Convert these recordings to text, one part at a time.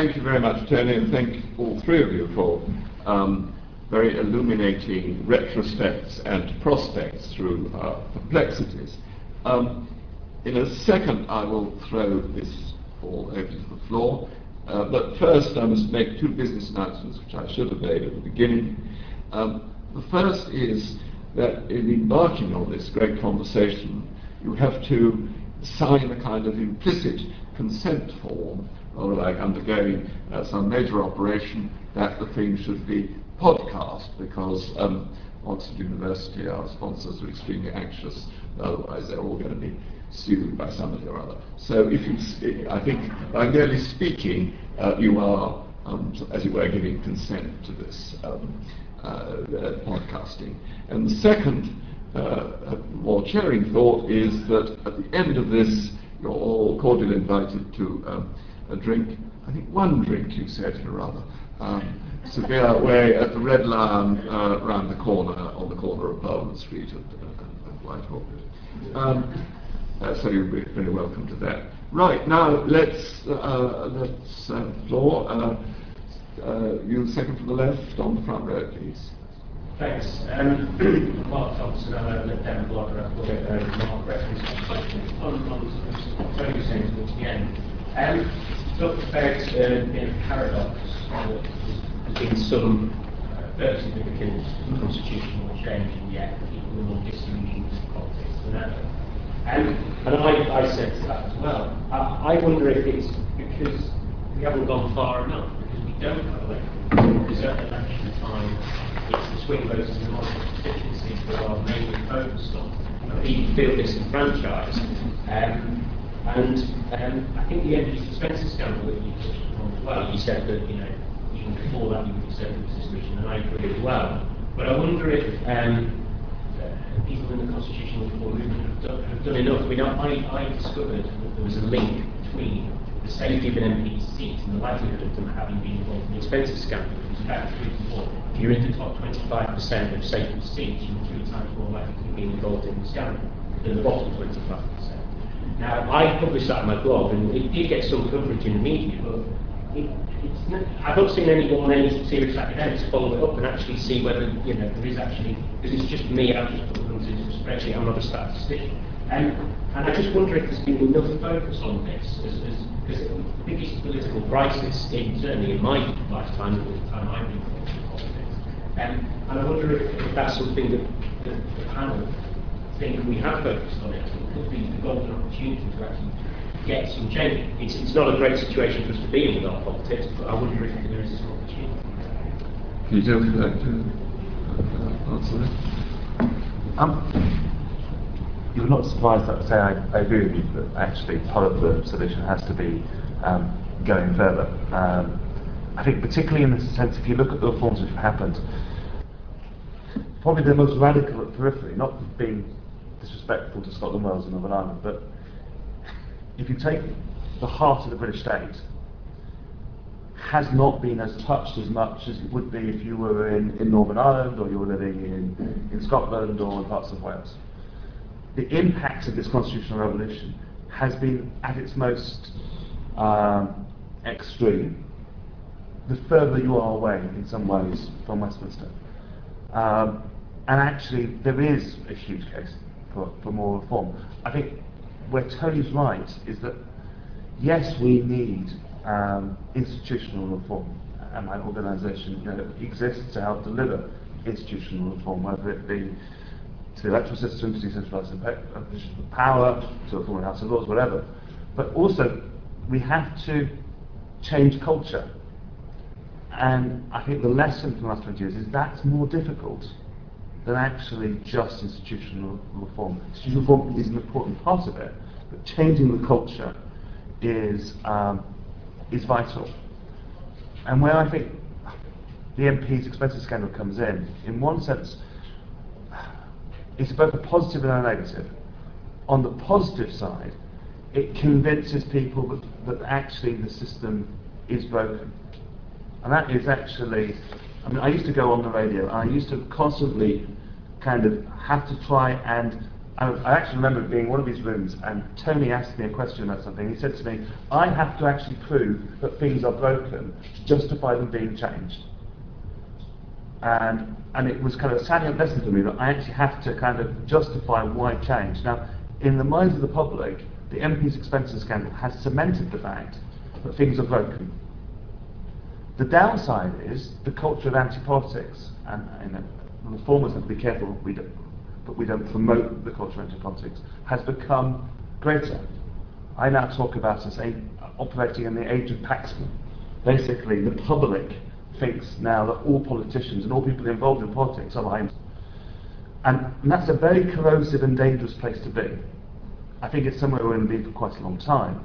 thank you very much, Tony, and thank all three of you for um, very illuminating retrospects and prospects through uh, perplexities. Um, in a second, I will throw this all over to the floor. Uh, but first, I must make two business announcements, which I should have made at the beginning. Um, the first is that in embarking on this great conversation, you have to sign a kind of implicit consent form, or like undergoing uh, some major operation, that the thing should be podcast, because um, Oxford University, our sponsors, are extremely anxious, otherwise they're all going to be sued by somebody or other. So if you, I think by speaking, uh, you are, um, as it were, giving consent to this um, uh, uh, podcasting. And the second, uh, more cheering thought is that at the end of this, you're all cordially invited to um, a drink. I think one drink, you said, in a rather um, severe way, at the Red Lion uh, around the corner, on the corner of Bowen Street and, and Whitehall. Um, uh, so you're very welcome to that. Right, now let's, uh, let's uh, floor. Uh, uh, you second from the left on the front row, please. Thanks. Um, Mark Thompson, I'm a Lib Dem Blogger. I've got a Mark reference on, on Tony was saying towards the end. Um, talked about uh, being a paradox. Uh, there's been some uh, very significant constitutional change, and yet people are more disillusioned politics than ever. Um, and I, I said to that as well. I, I wonder if it's because we haven't gone far enough, because we don't have election, because at election time, it's the swing voters and the constituencies that are mainly focused on. People feel disenfranchised. Um, and um, I think the energy suspension scandal that you touched upon as well, you said that, you know, even before that you would there was this and I agree as well. But I wonder if um, people in the constitutional reform movement have done, have done enough. I mean, I, I discovered that there was a link between the safety of an MP's seat and the likelihood of them having been involved in the expenses scandal, which is about three to four. If you're in the top 25% of safe seats, you're three times more likely to be involved in the scandal than the bottom 25%. Now, I published that on my blog, and it did get some coverage in the media, but it, not, I've not seen anyone, any serious academics follow it up and actually see whether you know there is actually because it's just me. I've just put into a spreadsheet. I'm not a statistician, um, and I just wonder if there's been enough focus on this because the biggest political crisis, in, certainly in my lifetime, the time I've been involved in politics, um, and I wonder if, if that's something that the, the panel think we have focused on it. It could be the golden opportunity to actually get some change. It's, it's not a great situation for us to be in with our politics, but I wonder if there is some opportunity. Can you tell me that to answer that? Um, you're not surprised that I say I, I agree with you, but actually part of the solution has to be um, going further. Um, I think particularly in the sense, if you look at the reforms which have happened, probably the most radical at periphery, not being disrespectful to Scotland, Wales and Northern Ireland, but if you take the heart of the British state, has not been as touched as much as it would be if you were in, in Northern Ireland or you were living in, in Scotland or in parts of Wales. The impact of this constitutional revolution has been at its most um, extreme the further you are away in some ways from Westminster. Um, and actually, there is a huge case for, for more reform. I think where Tony's right is that yes, we need um, institutional reform, and my organisation you know, exists to help deliver institutional reform, whether it be to the electoral system, to decentralised uh, power, to a former House of Lords, whatever. But also, we have to change culture. And I think the lesson from the last 20 years is that's more difficult than actually just institutional reform. Institutional reform is an important part of it, but changing the culture is, um, is vital. And where I think the MP's expenses scandal comes in, in one sense, it's both a positive and a negative. On the positive side, it convinces people that, that actually the system is broken. And that is actually I mean, I used to go on the radio, and I used to constantly kind of have to try and I actually remember being in one of these rooms and Tony asked me a question about something. He said to me, I have to actually prove that things are broken to justify them being changed. And, and it was kind of a salient lesson for me that I actually have to kind of justify why change. Now, in the minds of the public, the MP's expenses scandal has cemented the fact that things are broken. The downside is the culture of anti-politics, and, and reformers have to be careful we don't, but we don't promote the culture of anti-politics, has become greater. I now talk about us operating in the age of Paxman. Basically, the public thinks now that all politicians and all people involved in politics are lying. And, and that's a very corrosive and dangerous place to be. I think it's somewhere we're going to be for quite a long time.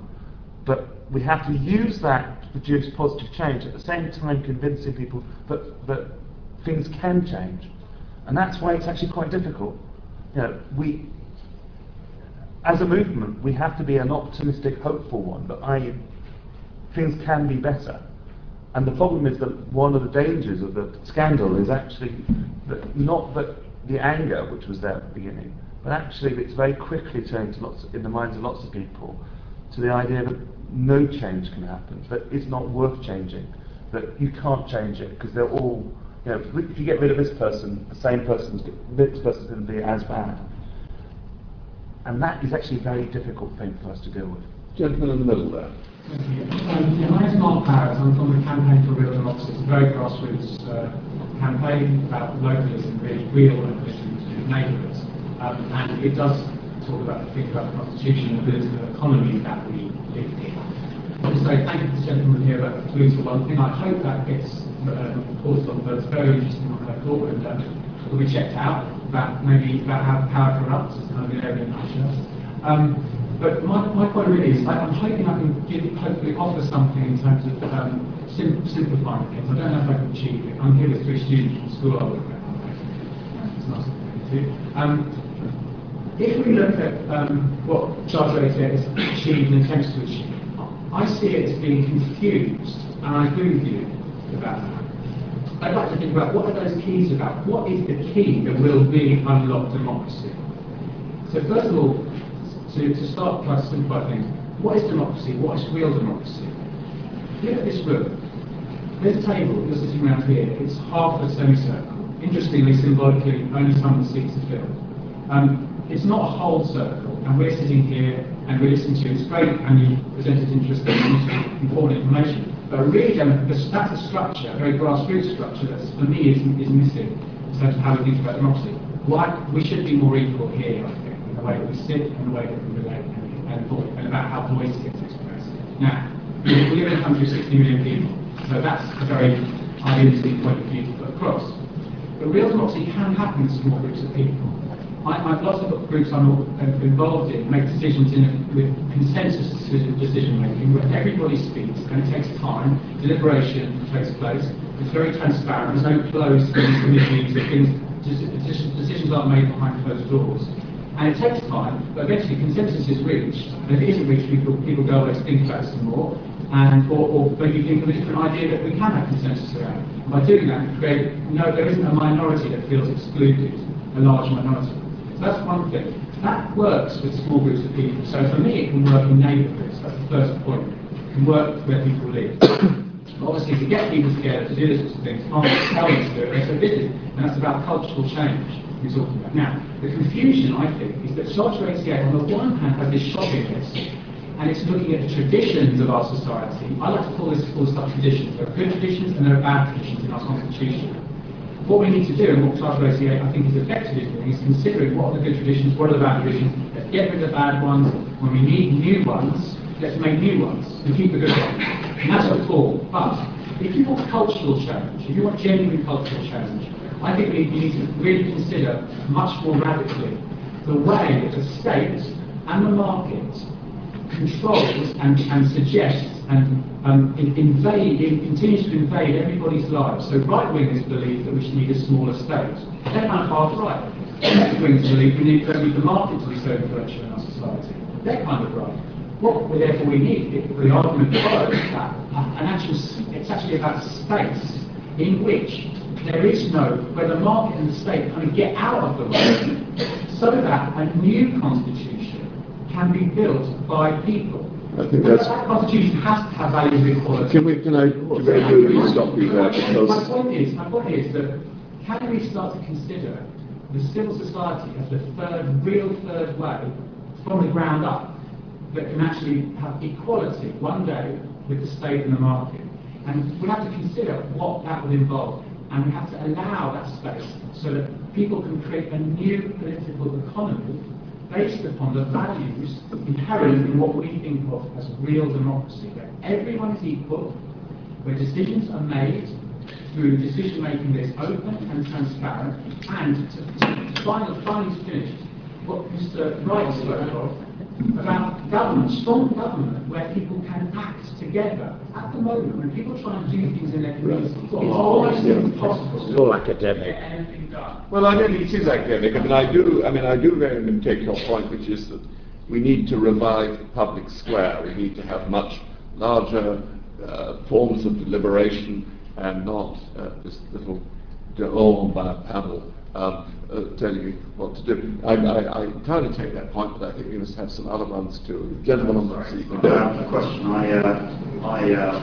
But we have to use that to produce positive change, at the same time convincing people that, that things can change. And that's why it's actually quite difficult. You know, we, as a movement, we have to be an optimistic, hopeful one, that I, things can be better. And the problem is that one of the dangers of the scandal is actually that not that the anger which was there at the beginning, but actually it's very quickly turned to lots in the minds of lots of people to the idea that no change can happen, that it's not worth changing, that you can't change it because they're all, you know, if you get rid of this person, the same person's, this person's going to be as bad. And that is actually a very difficult thing for us to deal with. Gentleman in the middle there. Um, yeah, my name's Mark Parrott. I'm from the Campaign for Real Democracy. It's a very grassroots uh, campaign about localism, really real localism to neighbourhoods. Um, and it does talk about, think about the constitution and the political economy that we live in. I say thank you to the gentleman here about the Clues for one thing. I hope that gets uh, reported on, but it's very interesting on the forward and uh, will be checked out about maybe about how power corrupts. is kind of an area interest. Um, but my, my point really is, I, am hoping I can give, hopefully offer something in terms of um, sim simplifying things. I don't know if I can achieve it. I'm here with three students from school I work. It's you. Um, if we look at um, what Charter 88 has achieved and attempts to achieve, I see it as being confused, and I agree with you about that. I'd like to think about what are those keys about? What is the key that will really unlock democracy? So first of all, to, to start by simplify things, what is democracy? What is real democracy? Look at this room. A table, you're sitting around here, it's half a semicircle. Interestingly, symbolically, only some of the seats are filled. Um, it's not a whole circle, and we're sitting here and we're listening to you. It's great, and you presented interesting, important information. But really, um, that's a structure, a very grassroots structure that, for me, is, is missing in terms of how we think about democracy. Why, we should be more equal here, I think in the way that we sit and the way that we relate and, and, and about how voice gets expressed. Now, we live in a country of 60 million people, so that's a very idealistic point of view to put across. But real democracy can happen in small groups of people. I, I, lots of groups I'm uh, involved in make decisions in a, with consensus decision making where everybody speaks and it takes time, deliberation takes place, it's very transparent, there's no closed committees, things, decisions aren't made behind closed doors. And it takes time, but eventually consensus is reached. And if it isn't reached, people, people go away to think about some more, and or, or maybe think of a different idea that we can have consensus around. And by doing that, create, no, there isn't a minority that feels excluded, a large minority. That's one thing. That works with small groups of people. So for me, it can work in neighbourhoods. That's the first point. It can work where people live. Obviously, to get people together to do this sorts of things, can't tell them to do it. They're so busy, and that's about cultural change we're talking about. Now, the confusion, I think, is that Charter 88, on the one hand, has this shopping list, and it's looking at the traditions of our society. I like to call this call stuff traditions. There are good traditions and there are bad traditions in our constitution. What we need to do, and what Charter 88 I think is effective in doing, is considering what are the good traditions, what are the bad traditions. Let's get rid of the bad ones. When we need new ones, let's make new ones and keep the good ones. And that's a call. But if you want cultural change, if you want genuine cultural change, I think we need to really consider much more radically the way that the state and the market controls and, and suggests and um, invade, continues to invade everybody's lives. So right-wingers believe that we should need a smaller state. They're kind of half-right. Left-wingers believe we need, don't need the market to be so influential in our society. They're kind of right. What we, therefore we need, the argument follows that, an actual, it's actually about space in which there is no, where the market and the state kind of get out of the way, so that a new constitution can be built by people. I think that's- That constitution has to have values of equality. Can we, can I, can I really stop you there My because, point is, my point is that can we start to consider the civil society as the third, real third way from the ground up that can actually have equality one day with the state and the market? And we have to consider what that would involve. And we have to allow that space so that people can create a new political economy based upon the values inherent in what we think of as real democracy, where everyone is equal, where decisions are made through decision making that is open and transparent, and to, to finally, finally finish, what Mr. Wright spoke of about government, strong government, where people can act together. At the moment, when people try and do things in their communities, it's almost impossible It's all academic. get anything done. well, I really, it is academic. I mean, I do, I mean, I do very much take your point, which is that we need to revive the public square. We need to have much larger uh, forms of deliberation and not uh, this little all by a panel um, uh, tell you what to do. I, I, I entirely take that point, but I think we must have some other ones too. Gentlemen on the seat. A question. I, uh, I uh,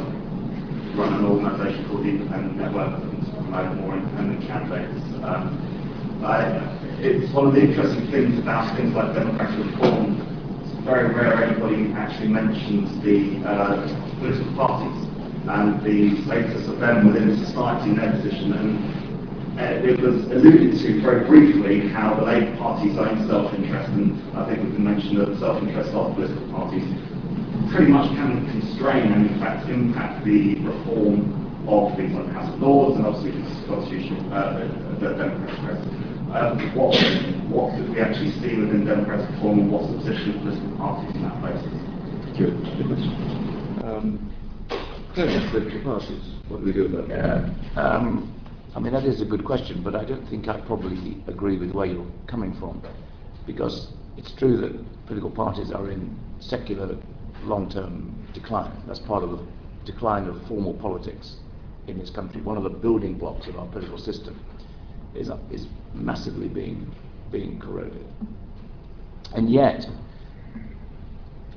run an organisation called the Independent Network to promote more independent candidates. Um, I, it's one of the interesting things about things like democratic reform. It's very rare anybody actually mentions the uh, political parties and the status of them within society and their position. And it was alluded to very briefly how the Labour Party's own self-interest, and I think we can mention that the self-interest of political parties pretty much can constrain and in fact impact the reform of things like the House of Lords and obviously the constitutional, uh, the, the democratic press. Um, what, what did we actually see within democratic reform and what's the position of political parties in that basis? Good. Um, yes, political parties. What do we do about that? Yeah. Um, I mean, that is a good question, but I don't think I probably agree with where you're coming from. Because it's true that political parties are in secular long-term decline. That's part of the decline of formal politics in this country. One of the building blocks of our political system is, is massively being, being corroded. And yet,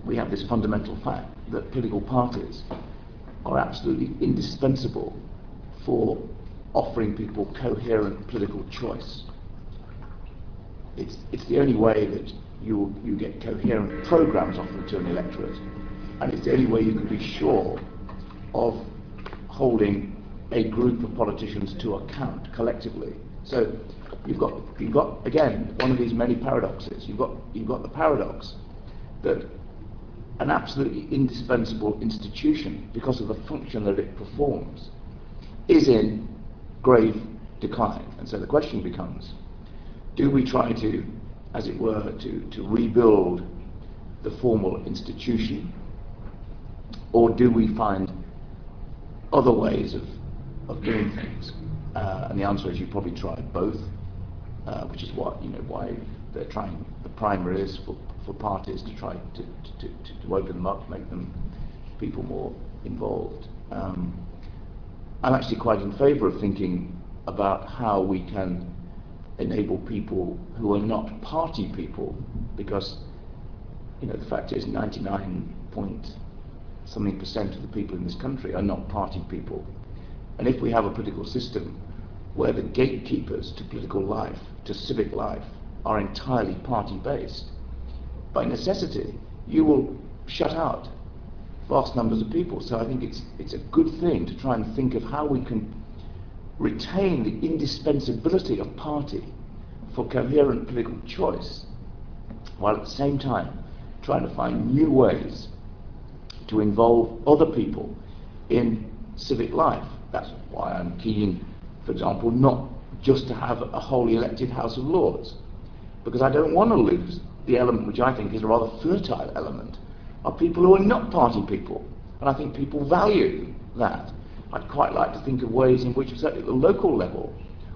we have this fundamental fact that political parties are absolutely indispensable for offering people coherent political choice. It's, it's the only way that you, you get coherent programs offered to an electorate, and it's the only way you can be sure of holding a group of politicians to account collectively. So you've got, you've got again, one of these many paradoxes. You've got, you've got the paradox that an absolutely indispensable institution, because of the function that it performs, is in grave decline. And so the question becomes, do we try to, as it were, to, to rebuild the formal institution, or do we find other ways of, of doing things? Uh, and the answer is you probably try both, uh, which is what you know why they're trying the primaries for, for parties to try to, to, to, to open them up, make them people more involved. Um, I'm actually quite in favour of thinking about how we can enable people who are not party people, because you know the fact is 99 point something percent of the people in this country are not party people. And if we have a political system where the gatekeepers to political life, to civic life, are entirely party based, by necessity, you will shut out vast numbers of people. So I think it's, it's a good thing to try and think of how we can retain the indispensability of party for coherent political choice, while at the same time trying to find new ways to involve other people in civic life. That's why I'm keen, for example, not just to have a wholly elected House of Lords, because I don't want to lose the element which I think is a rather fertile element of people who are not party people. And I think people value that. I'd quite like to think of ways in which, certainly at the local level,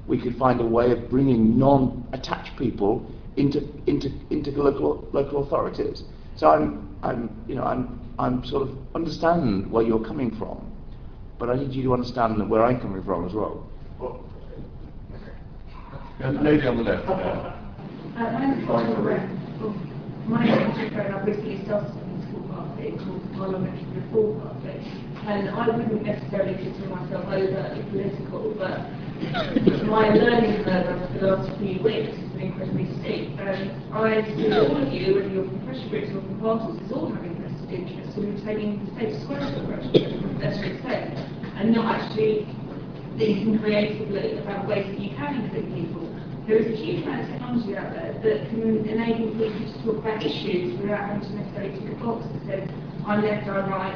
we could find a way of bringing non-attached people into, into, into the local, local authorities. So I'm, I'm, you know, I'm, I'm sort of understand where you're coming from, but I need you to understand where I'm coming from as well. Yeah, the lady on the left. there. Uh, my name is Patricia Oh, My name is Patricia Wren. I've started a political party called Parliamentary Reform Party. And I wouldn't necessarily consider myself overtly political, but my learning curve over the last few weeks has been incredibly steep. And I see all of you, whether you're from pressure groups or from parties, as all having vested interest in retaining the status quo approach to better extent, and not actually thinking creatively about ways that you can include people. There is a huge amount of technology out there that can enable people to talk about issues without having to necessarily tick a box that says, I'm left, I'm right.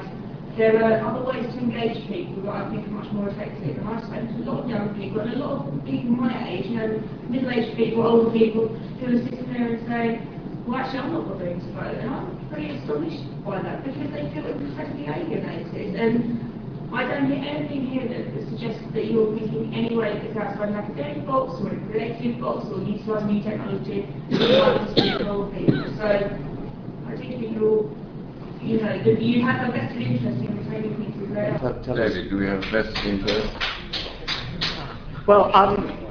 There are other ways to engage people that I think are much more effective. And I've spoken to a lot of young people and a lot of people my age, you know, middle-aged people, older people, who are sitting there and saying, well, actually, I'm not bothering to vote. And I'm pretty astonished by that because they feel incredibly alienated. And I don't hear anything here that, that suggests that you're thinking any way that's outside an academic box or a creative box or utilising new technology to try to speak to all people. So I do think you're, you know, that you have a vested interest in retaining people there. Tell, tell. David, do we have a vested interest? Well, um,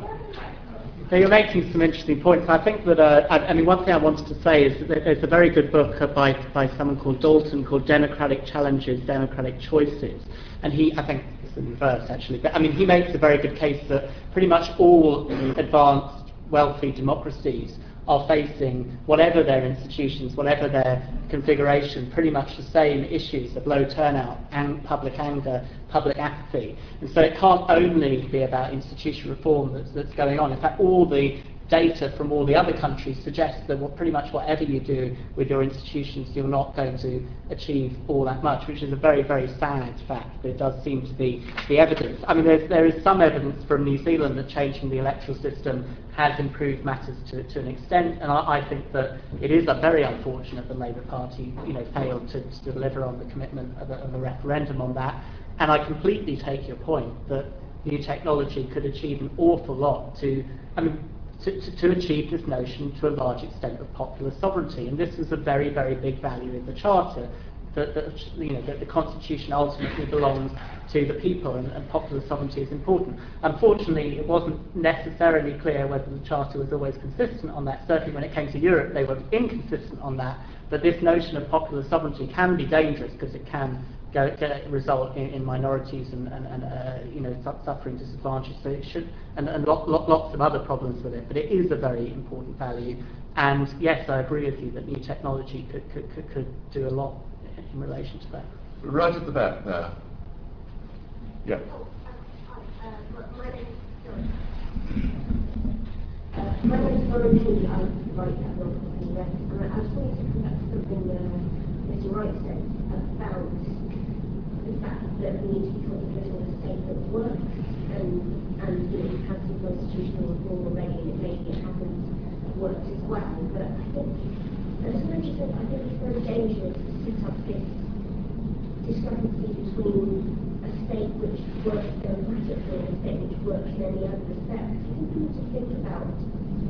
now you're making some interesting points. I think that, uh, I, I mean, one thing I wanted to say is that there's a very good book by, by someone called Dalton called Democratic Challenges, Democratic Choices. And he, I think it's in reverse actually, but I mean, he makes a very good case that pretty much all advanced, wealthy democracies are facing, whatever their institutions, whatever their configuration, pretty much the same issues of low turnout, and public anger, public apathy. And so it can't only be about institutional reform that's, that's going on. In fact, all the data from all the other countries suggests that pretty much whatever you do with your institutions, you're not going to achieve all that much, which is a very, very sad fact, it does seem to be the evidence. I mean, there's, there is some evidence from New Zealand that changing the electoral system has improved matters to, to an extent, and I, I think that it is a very unfortunate the Labour Party, you know, failed to, to deliver on the commitment of a, of a referendum on that. And I completely take your point that new technology could achieve an awful lot to, I mean, to, to, to, achieve this notion to a large extent of popular sovereignty. And this was a very, very big value in the Charter, that, that, you know, that the Constitution ultimately belongs to the people and, and, popular sovereignty is important. Unfortunately, it wasn't necessarily clear whether the Charter was always consistent on that. Certainly when it came to Europe, they were inconsistent on that. But this notion of popular sovereignty can be dangerous because it can go, go, result in, in, minorities and, and, and uh, you know su suffering disadvantage. So it should, and, and lo lo lots of other problems with it. But it is a very important value. And yes, I agree with you that new technology could could, could, could do a lot in relation to that. Right at the back there. Yeah. My name is Lauren Key. I write at Rock and Rest, and I just wanted to come back to something uh, Mr. Wright said about the fact that we need to be concentrating on a state that works, and and you know, we've some constitutional reform already, and it maybe it hasn't worked as well. But I think, I just I think it's very dangerous to set up this discrepancy between a state which works democratically and a state which works in any other respect. I think we need to think about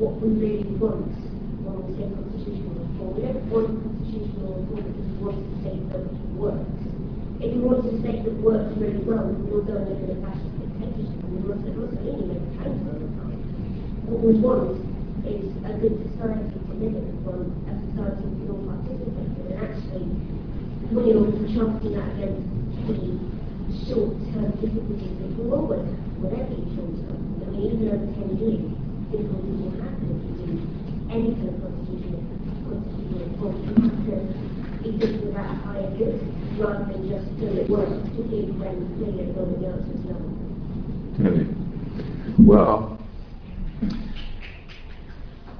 what we really want when we say constitutional reform. We don't want constitutional reform want a state that works. If we want a state that works really well, we will go and live in a fascist dictatorship. We want Mussolini maintains all the time. What we want is a good society to live in, one, a society we can all participate in. And actually, when you're contrasting that against the short-term difficulties that you always have, whatever your short-term, I mean, even over 10 years, difficulties will happen if you do any kind of constitutional, constitutional reform. You have to be thinking about a higher good rather than just do it works, particularly when clearly nobody else is known.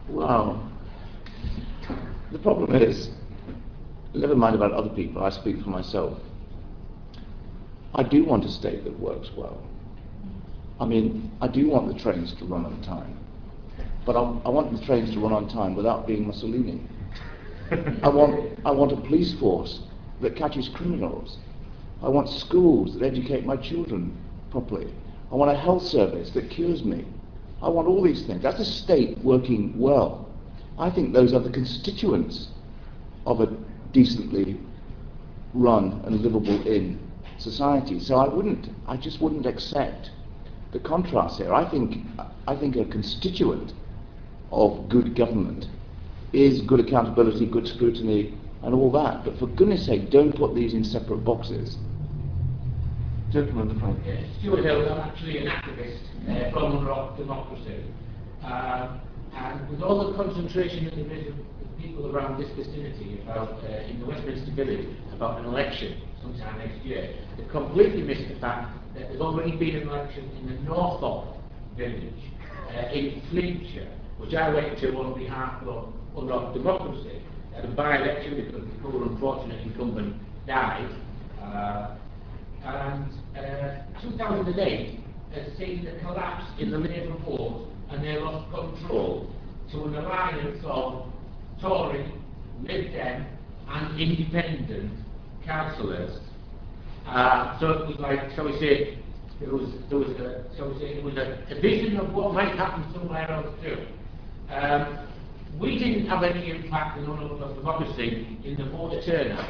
Well, the problem is, never mind about other people, I speak for myself. I do want a state that works well. I mean, I do want the trains to run on time. But I, I want the trains to run on time without being Mussolini. I want, I want a police force that catches criminals. I want schools that educate my children properly. I want a health service that cures me. I want all these things. That's a state working well. I think those are the constituents of a decently run and livable in society. So I wouldn't, I just wouldn't accept the contrast here. I think, I think a constituent of good government is good accountability, good scrutiny, and all that. But for goodness sake, don't put these in separate boxes. Gentleman at the front. Yeah, Stuart Hill, I'm actually an activist uh, from Unlock Democracy. Uh, and with all the concentration that there is of people around this vicinity about, uh, in the Westminster Village about an election sometime next year, they completely missed the fact that there's already been an election in the Northop village uh, in Flintshire, which I went to on behalf of Unlock Democracy at a by-election because the poor unfortunate incumbent died. Uh, and uh, 2008 has seen the collapse in the Labour vote and they lost control to an alliance of Tory, Lib Dem and independent councillors. Uh, so it was like, shall we say, it was, there was a, shall we say, it was a, a vision of what might happen somewhere else too. Um, we didn't have any impact on our democracy in the voter turnout,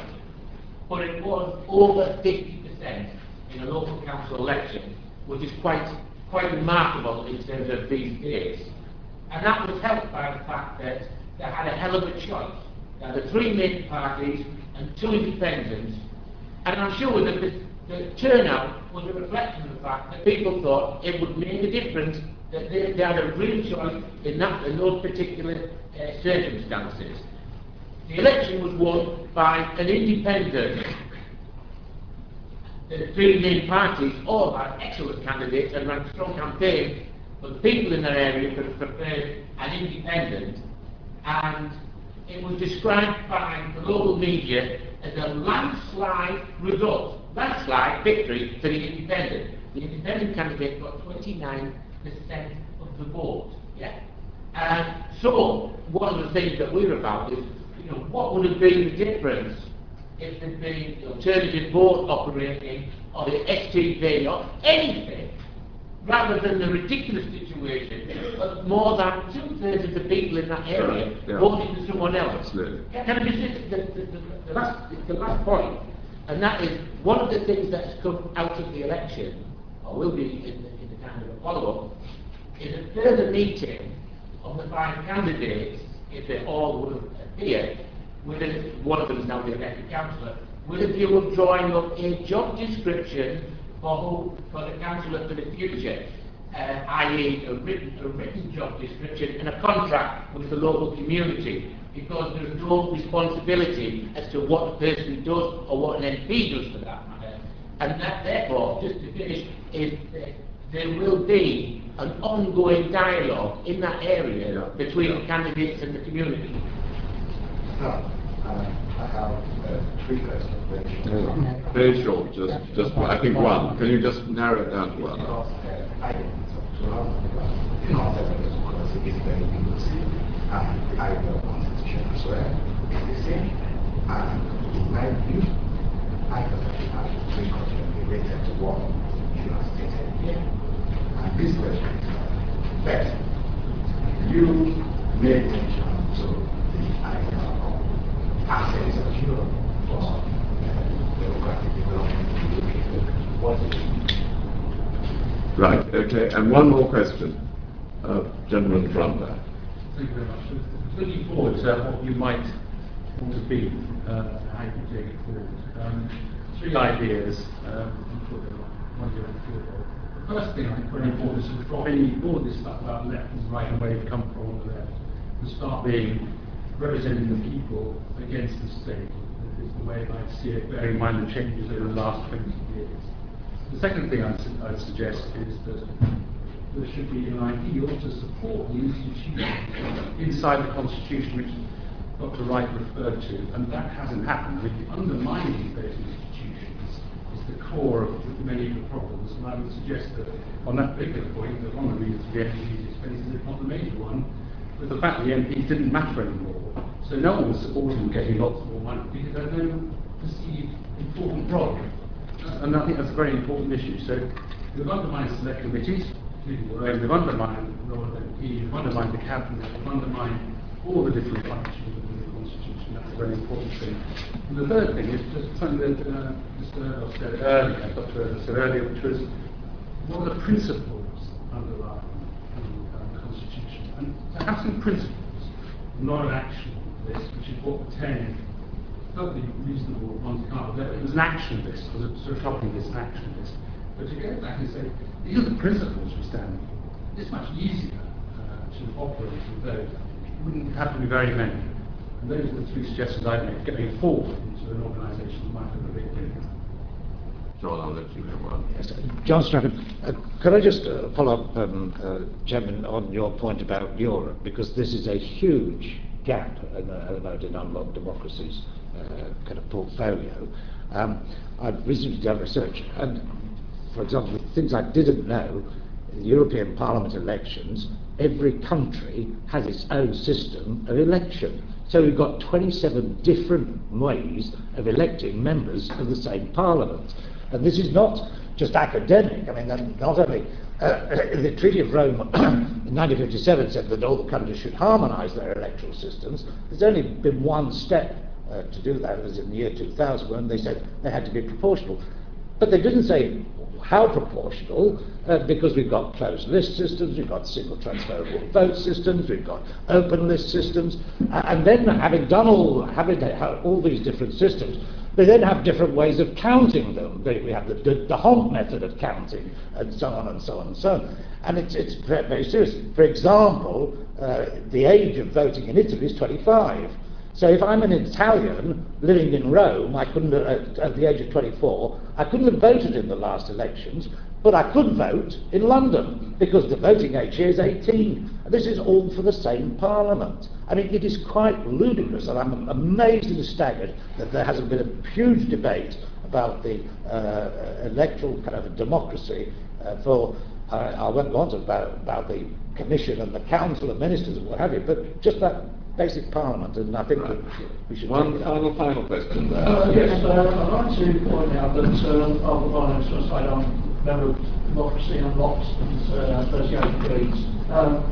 but it was over 50% in a local council election, which is quite, quite remarkable in terms of these days. And that was helped by the fact that they had a hell of a choice. They had the three main parties and two independents, and I'm sure that the, the turnout was a reflection of the fact that people thought it would make a difference they, they had a real choice in, that, in those particular uh, circumstances. The election was won by an independent. The three main parties all had excellent candidates and ran strong campaigns, but the people in their area could have preferred an independent, and it was described by the local media as a landslide result, landslide victory for the independent. The independent candidate got 29% of the board. Yeah? And so, one of the things that we're about is, you know, what would have been the difference if there'd been the alternative vote operating or the STV or anything, rather than the ridiculous situation of more than two-thirds of the people in that area Yeah, yeah. voting for someone else. Absolutely. Can I just say the, the, the, the, last, the last point, and that is one of the things that's come out of the election, or will be in in the kind of a follow-up, is a further meeting of the five candidates, if they all would appear, with a, one of them is now the elected councillor, with a view of drawing up a job description for, who, for the councillor for the future, uh, i.e. A written, a written job description and a contract with the local community, because there's no responsibility as to what the person does or what an MP does for that matter. And that, therefore, just to finish, is there will be an ongoing dialogue in that area Yeah. between Yeah. the candidates and the community. So, uh, I have uh, three questions. very short. Yeah. Very short, just, just. I think one. Can you just narrow it down to one? Because uh, I didn't talk to her because the concept because it is very inclusive and the idea constitution as well is the same. And in my view, I thought have three questions related to what you have stated here. And this question is that you made mention to the idea of assets of Europe for uh, democratic development in the UK. What is it? Right, okay. And one more question. Uh, gentleman in front there. Thank you very much. Looking forward to what you might want to be, uh, how you take it forward. Um, three ideas. Um, one year and four. The first thing I think very important is to drop any all of this stuff about left and right and where you've come from on the left and start being representing the people against the state. That is the way I see it, bearing in mind the changes over the last 20 years. The second thing I'd, su- I'd suggest is that there should be an ideal to support the institutions inside the Constitution which Dr. Wright referred to, and that hasn't happened. With the undermining those institutions core of many of the problems, and I would suggest that on that particular point, that one of the reasons for the MPs expenses, if not the major one, was the fact that the MPs didn't matter anymore. So no one was supporting getting lots more money because they had no perceived important problem. And I think that's a very important issue. So we've undermined select committees, we've undermined the of MPs, we've undermined the cabinet, we've undermined all the different functions within the Constitution. That's a very important thing. And the third thing is just something that uh, Mr. Earl said earlier, Dr. Said earlier, which was what are the principles underlying the uh, Constitution? And to have some principles, not an action list, which is what 10 totally reasonable ones can't. There was an action list, a sort of shopping list, an action list. But to go back and say, these are the principles we stand for, it's much easier uh, to operate with those. It wouldn't have to be very many. And those are the three suggestions I'd make, getting forward into an organisation that might have a big difference. John, I'll let you one. Yes, uh, John Stratton, uh, could I just uh, follow up, um, uh, Chairman, on your point about Europe, because this is a huge gap in, uh, about in Unlock Democracy's uh, kind of portfolio. Um, I've recently done research, and for example, things I didn't know, the European Parliament elections, every country has its own system of election. So we've got 27 different ways of electing members of the same Parliament. And this is not just academic. I mean, not only uh, the Treaty of Rome in 1957 said that all the countries should harmonise their electoral systems. There's only been one step uh, to do that, it was in the year 2000 when they said they had to be proportional. But they didn't say how proportional, uh, because we've got closed list systems, we've got single transferable vote systems, we've got open list systems, uh, and then having done all, having all these different systems, they then have different ways of counting them. They, we have the, the, the d'Hondt method of counting, and so on and so on and so on. And it's, it's very serious. For example, uh, the age of voting in Italy is 25. So if I'm an Italian living in Rome, I couldn't, at, at the age of 24, I couldn't have voted in the last elections, but I could vote in London because the voting age here is 18. This is all for the same parliament. I mean, it is quite ludicrous, and I'm amazed and staggered that there hasn't been a huge debate about the uh, electoral kind of democracy uh, for. Uh, I won't go on to about, about the commission and the council of ministers and what have you, but just that basic parliament, and I think right. we should. One final, final question there. Uh, yes, uh, I'd like to point out that uh, Arthur Barnes was say I'm a member of Democracy Unlocked and uh, Association Greens. Um,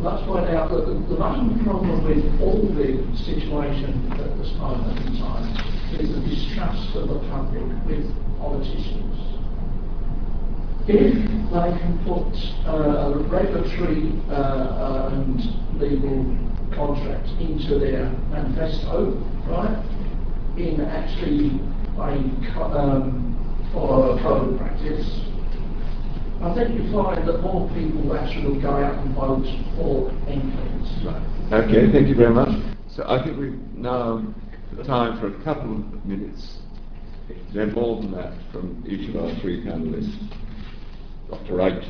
let's point out that the, the main problem with all the situation at this moment in time is the distrust of the public with politicians. If they can put uh, a regulatory uh, and legal contract into their manifesto, right? In actually a um, follow a code of practice. I think you find that more people actually go out and vote for MPs. Right. Okay, thank you very much. So I think we've now time for a couple of minutes, then more than that, from each of our three panelists. Dr. Wright.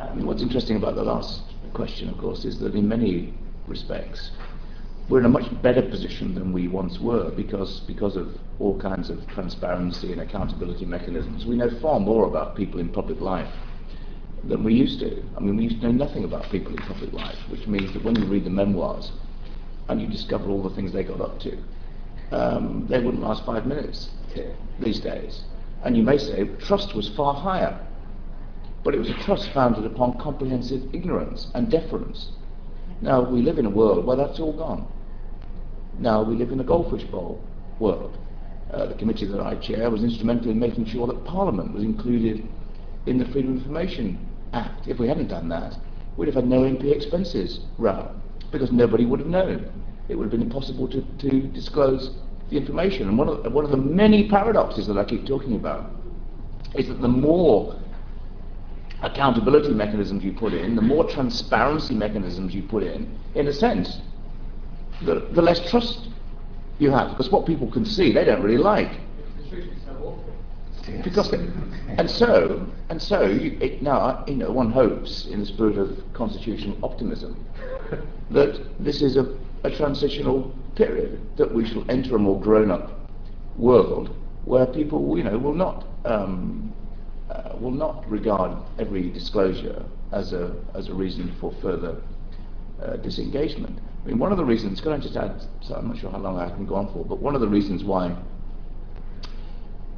Um, what's interesting about the last question, of course, is that in many respects, we're in a much better position than we once were because, because of all kinds of transparency and accountability mechanisms. We know far more about people in public life than we used to. I mean, we used to know nothing about people in public life, which means that when you read the memoirs and you discover all the things they got up to, um, they wouldn't last five minutes these days. And you may say trust was far higher but it was a trust founded upon comprehensive ignorance and deference. Now, we live in a world where that's all gone. Now, we live in a goldfish bowl world. Uh, the committee that I chair was instrumental in making sure that Parliament was included in the Freedom of Information Act. If we hadn't done that, we'd have had no MP expenses row, because nobody would have known. It would have been impossible to, to disclose the information. And one of, one of the many paradoxes that I keep talking about is that the more accountability mechanisms you put in, the more transparency mechanisms you put in, in a sense, the, the less trust you have. Because what people can see, they don't really like. Because they, and so and so you, it, now you know one hopes in the spirit of constitutional optimism that this is a, a transitional period that we shall enter a more grown-up world where people you know will not um, will not regard every disclosure as a, as a reason for further uh, disengagement. I mean, one of the reasons, can I just add, so I'm not sure how long I can go on for, but one of the reasons why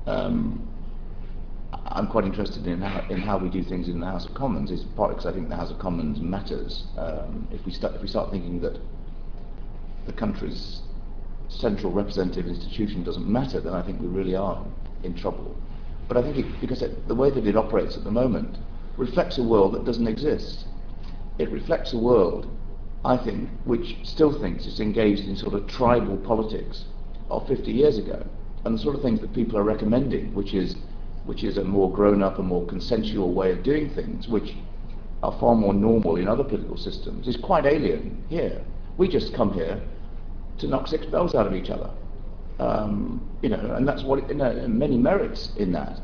um, I'm quite interested in how, in how we do things in the House of Commons is partly because I think the House of Commons matters. Um, if, we start, if we start thinking that the country's central representative institution doesn't matter, then I think we really are in trouble. But I think it, because it, the way that it operates at the moment, reflects a world that doesn't exist. It reflects a world, I think, which still thinks it's engaged in sort of tribal politics of 50 years ago, and the sort of things that people are recommending, which is, which is a more grown-up and more consensual way of doing things, which are far more normal in other political systems, is quite alien here. We just come here to knock six bells out of each other. Um, you know, and that's what, you know, many merits in that.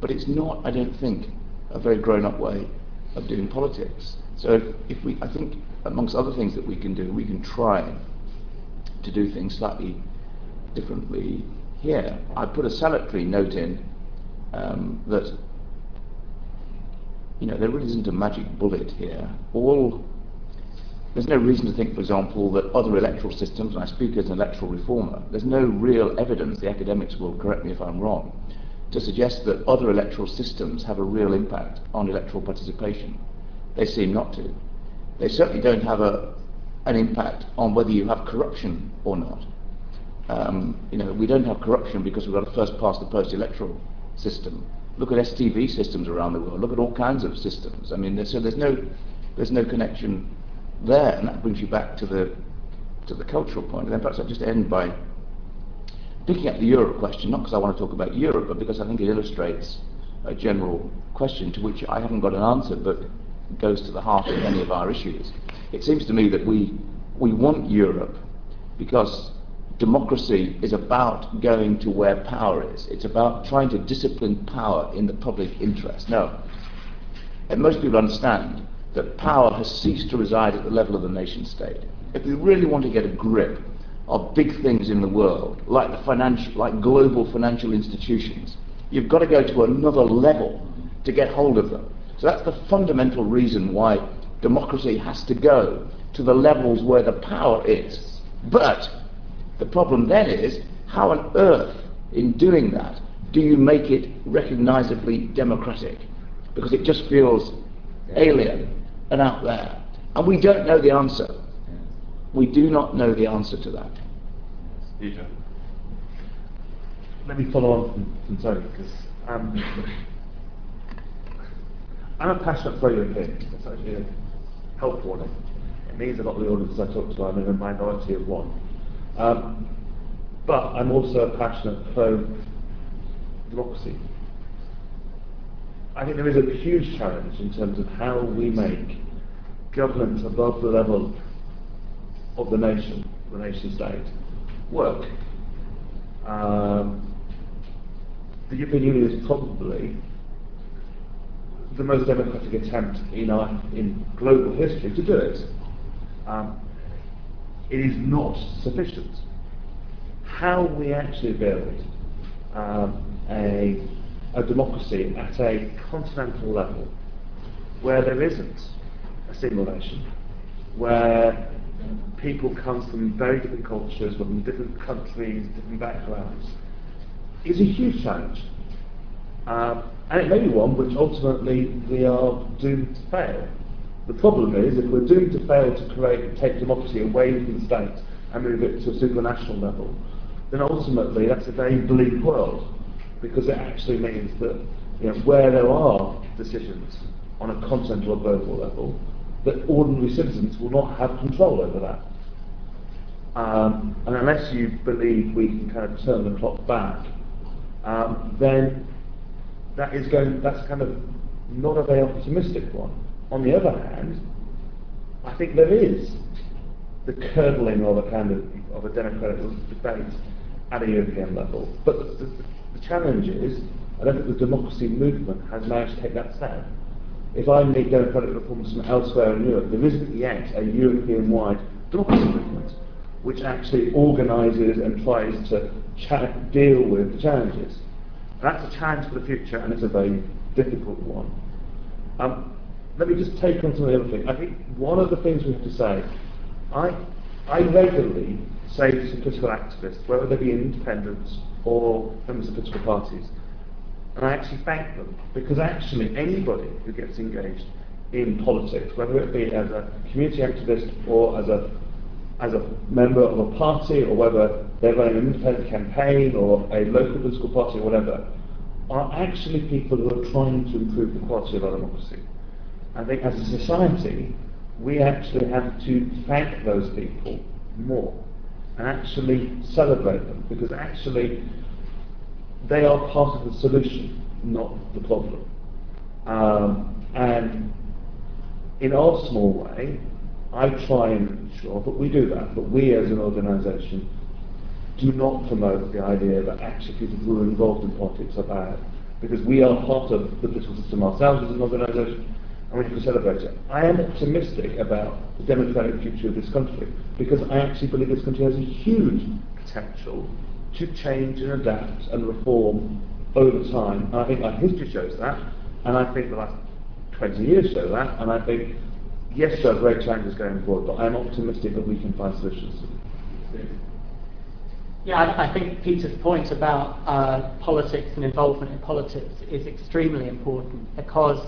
But it's not, I don't think, a very grown-up way of doing politics. So if, if we, I think, amongst other things that we can do, we can try to do things slightly differently here. I put a salutary note in um, that you know there really isn't a magic bullet here. All there's no reason to think, for example, that other electoral systems, and I speak as an electoral reformer, there's no real evidence, the academics will correct me if I'm wrong, to suggest that other electoral systems have a real impact on electoral participation. They seem not to. They certainly don't have a, an impact on whether you have corruption or not. Um, you know, we don't have corruption because we've got a first past the post electoral system. Look at STV systems around the world. Look at all kinds of systems. I mean, there's, so there's no there's no connection there, and that brings you back to the to the cultural point. And then perhaps I'll just end by picking up the Europe question, not because I want to talk about Europe, but because I think it illustrates a general question to which I haven't got an answer, but goes to the heart of many of our issues. It seems to me that we we want Europe because democracy is about going to where power is. It's about trying to discipline power in the public interest. Now, most people understand that power has ceased to reside at the level of the nation state. If we really want to get a grip of big things in the world, like the financial, like global financial institutions, you've got to go to another level to get hold of them. So that's the fundamental reason why democracy has to go to the levels where the power is. But the problem then is, how on earth, in doing that, do you make it recognizably democratic? Because it just feels alien and out there. And we don't know the answer. We do not know the answer to that. Peter. Let me follow on from, from Tony, because um, I'm a passionate pro-European. That's actually a help warning. It means a lot of the audiences I talk to, I'm in a minority of one. Um, but I'm also a passionate pro-democracy. I think there is a huge challenge in terms of how we make governance above the level of the nation, the nation state, work. Um, the European Union is probably the most democratic attempt in, our, in global history to do it. Um, it is not sufficient. How we actually build um, a, a democracy at a continental level where there isn't a single nation, where people come from very different cultures, from different countries, different backgrounds, is a huge challenge. Um, and it may be one which ultimately we are doomed to fail. The problem is, if we're doomed to fail to create, and take democracy away from the state and move it to a supranational level, then ultimately that's a very bleak world, because it actually means that you know, where there are decisions on a continental or global level, that ordinary citizens will not have control over that. Um, and unless you believe we can kind of turn the clock back, um, then that is going, that's kind of not a very optimistic one. On the other hand, I think there is the curdling of a kind of, of a democratic debate at a European level. But the, the, the challenge is, I don't think the democracy movement has managed to take that step. If I meet democratic reformers from elsewhere in Europe, there isn't yet a European-wide democracy movement which actually organises and tries to deal with the challenges. That's a challenge for the future, and it's a very difficult one. Um, let me just take on some of the other things. I think one of the things we have to say, I, I regularly say to political activists, whether they be independents or members of political parties, and I actually thank them, because actually anybody who gets engaged in politics, whether it be as a community activist or as a as a member of a party or whether they're running an independent campaign or a local political party or whatever, are actually people who are trying to improve the quality of our democracy. I think as a society, we actually have to thank those people more and actually celebrate them because actually they are part of the solution, not the problem. Um, and in our small way, I try and ensure, that we do that, but we as an organisation do not promote the idea that actually people who are involved in politics are bad, because we are part of the political system ourselves as an organisation, and we to celebrate it. I am optimistic about the democratic future of this country, because I actually believe this country has a huge potential to change and adapt and reform over time. And I think our history shows that, and I think the last 20 years show that, and I think, yes, there are great challenges going forward, but I'm optimistic that we can find solutions. Yeah, I, I think Peter's point about uh, politics and involvement in politics is extremely important because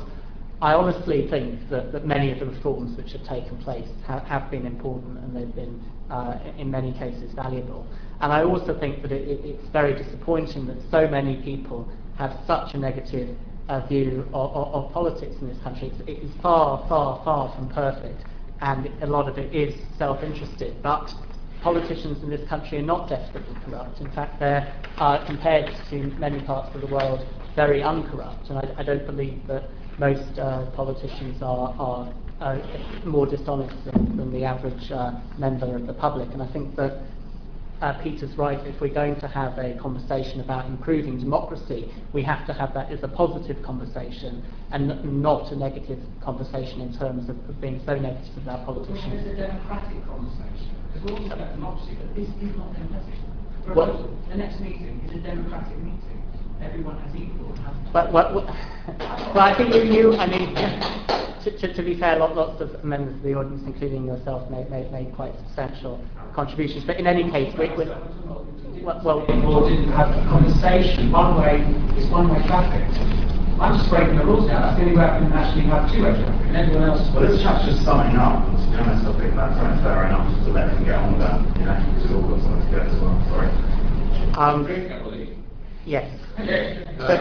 I honestly think that, that many of the reforms which have taken place ha- have been important and they've been, uh, in many cases, valuable. And I also think that it, it, it's very disappointing that so many people have such a negative uh, view of, of, of, politics in this country. It's, it is far, far, far from perfect, and a lot of it is self-interested. But politicians in this country are not desperately corrupt. In fact, they're, uh, compared to many parts of the world, very uncorrupt. And I, I don't believe that most uh, politicians are, are uh, more dishonest than, than the average uh, member of the public. And I think that uh, Peter's right, if we're going to have a conversation about improving democracy, we have to have that as a positive conversation and not a negative conversation in terms of, being so negative about politicians. Well, it's a democratic conversation. Because we're all about democracy, but this is not democratic. What? The next meeting is a democratic meeting. Everyone has equal. Has but what, what, well, I think you, you I mean, to, to, to, be fair, lots of members of the audience, including yourself, made, made, made quite substantial contributions. But in any case, we, we, well, well, people didn't have a conversation. One way is one-way traffic. I'm just breaking the rules now. That's the only way I can actually have two-way traffic, and everyone else. Well, this chap's just summing up. To be honest, I think that's right, fair enough to let them get on with that. You know, because we've all got something to get as well. Sorry. Um, yes. So,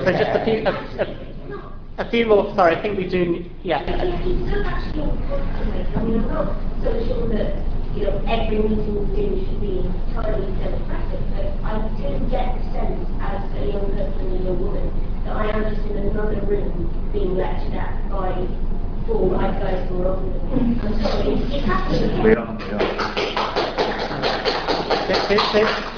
so just a few, a, a, a, few more. Sorry, I think we do. Yeah. It's still actually important. I mean, I'm not so sure that you know every meeting we do should be entirely democratic, but I do get the sense as a young person and a young woman that I am just in another room being lectured at by four white guys who are older than me. I'm sorry, it happens. We are. We are.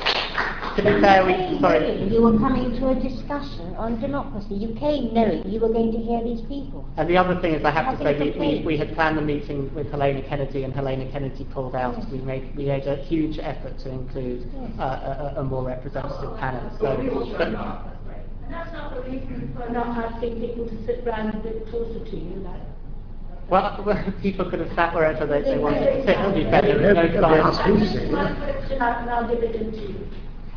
To be fair, we, sorry. You were coming to a discussion on democracy. You came knowing you were going to hear these people. And the other thing is, I have to say, we, we, we, had planned the meeting with Helena Kennedy, and Helena Kennedy pulled out. Yes. We made we made a huge effort to include yes. uh, a, a, more representative panel. So, but, and that's not the reason for not asking people to sit round a bit closer to you, like. Well, well, people could have sat wherever they, they wanted to sit and be better. No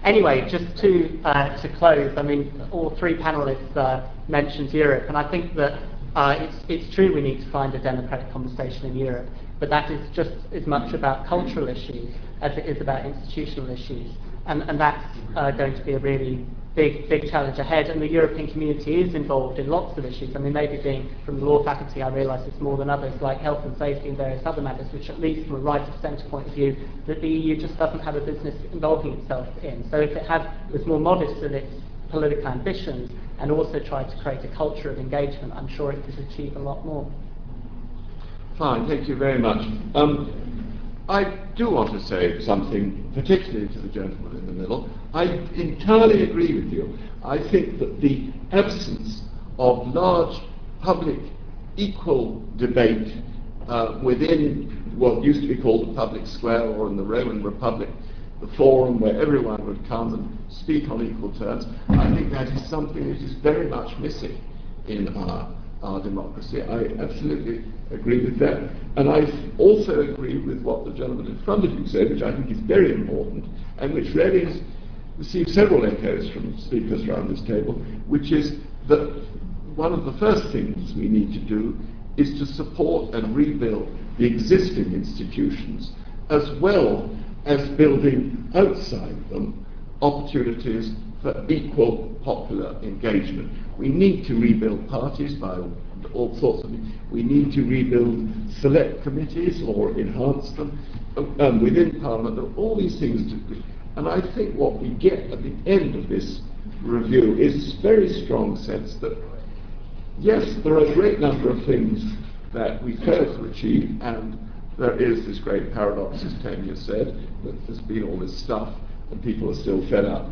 Anyway, just to uh, to close, I mean, all three panelists uh, mentioned Europe, and I think that uh, it's it's true we need to find a democratic conversation in Europe, but that is just as much about cultural issues as it is about institutional issues, and and that's uh, going to be a really big, big challenge ahead, and the European community is involved in lots of issues. I mean, maybe being from the law faculty, I realise it's more than others, like health and safety and various other matters, which at least from a right of centre point of view, that the EU just doesn't have a business involving itself in. So if it had, was more modest in its political ambitions and also tried to create a culture of engagement, I'm sure it could achieve a lot more. Fine, thank you very much. Um, I do want to say something, particularly to the gentleman in the middle. I entirely agree with you. I think that the absence of large public equal debate uh, within what used to be called the public square or in the Roman Republic, the forum where everyone would come and speak on equal terms, I think that is something that is very much missing in our our democracy. I absolutely agree with that. And I also agree with what the gentleman in front of you said, which I think is very important, and which really has received several echoes from speakers around this table, which is that one of the first things we need to do is to support and rebuild the existing institutions, as well as building outside them opportunities for equal popular engagement. We need to rebuild parties by all sorts of things. We need to rebuild select committees or enhance them um, within Parliament. All these things. And I think what we get at the end of this review is this very strong sense that, yes, there are a great number of things that we failed to achieve, and there is this great paradox, as Tanya said, that there's been all this stuff and people are still fed up.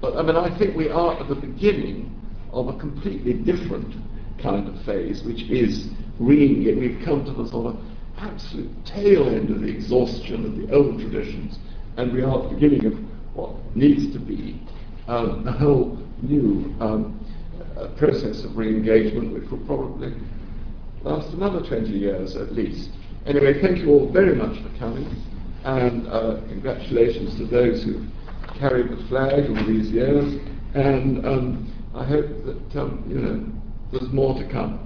But I mean, I think we are at the beginning of a completely different kind of phase, which is re We've come to the sort of absolute tail end of the exhaustion of the old traditions, and we are at the beginning of what needs to be um, a whole new um, uh, process of re-engagement, which will probably last another 20 years at least. Anyway, thank you all very much for coming, and uh, congratulations to those who've carried the flag all these years, and um, I hope that, um, you know, there's more to come.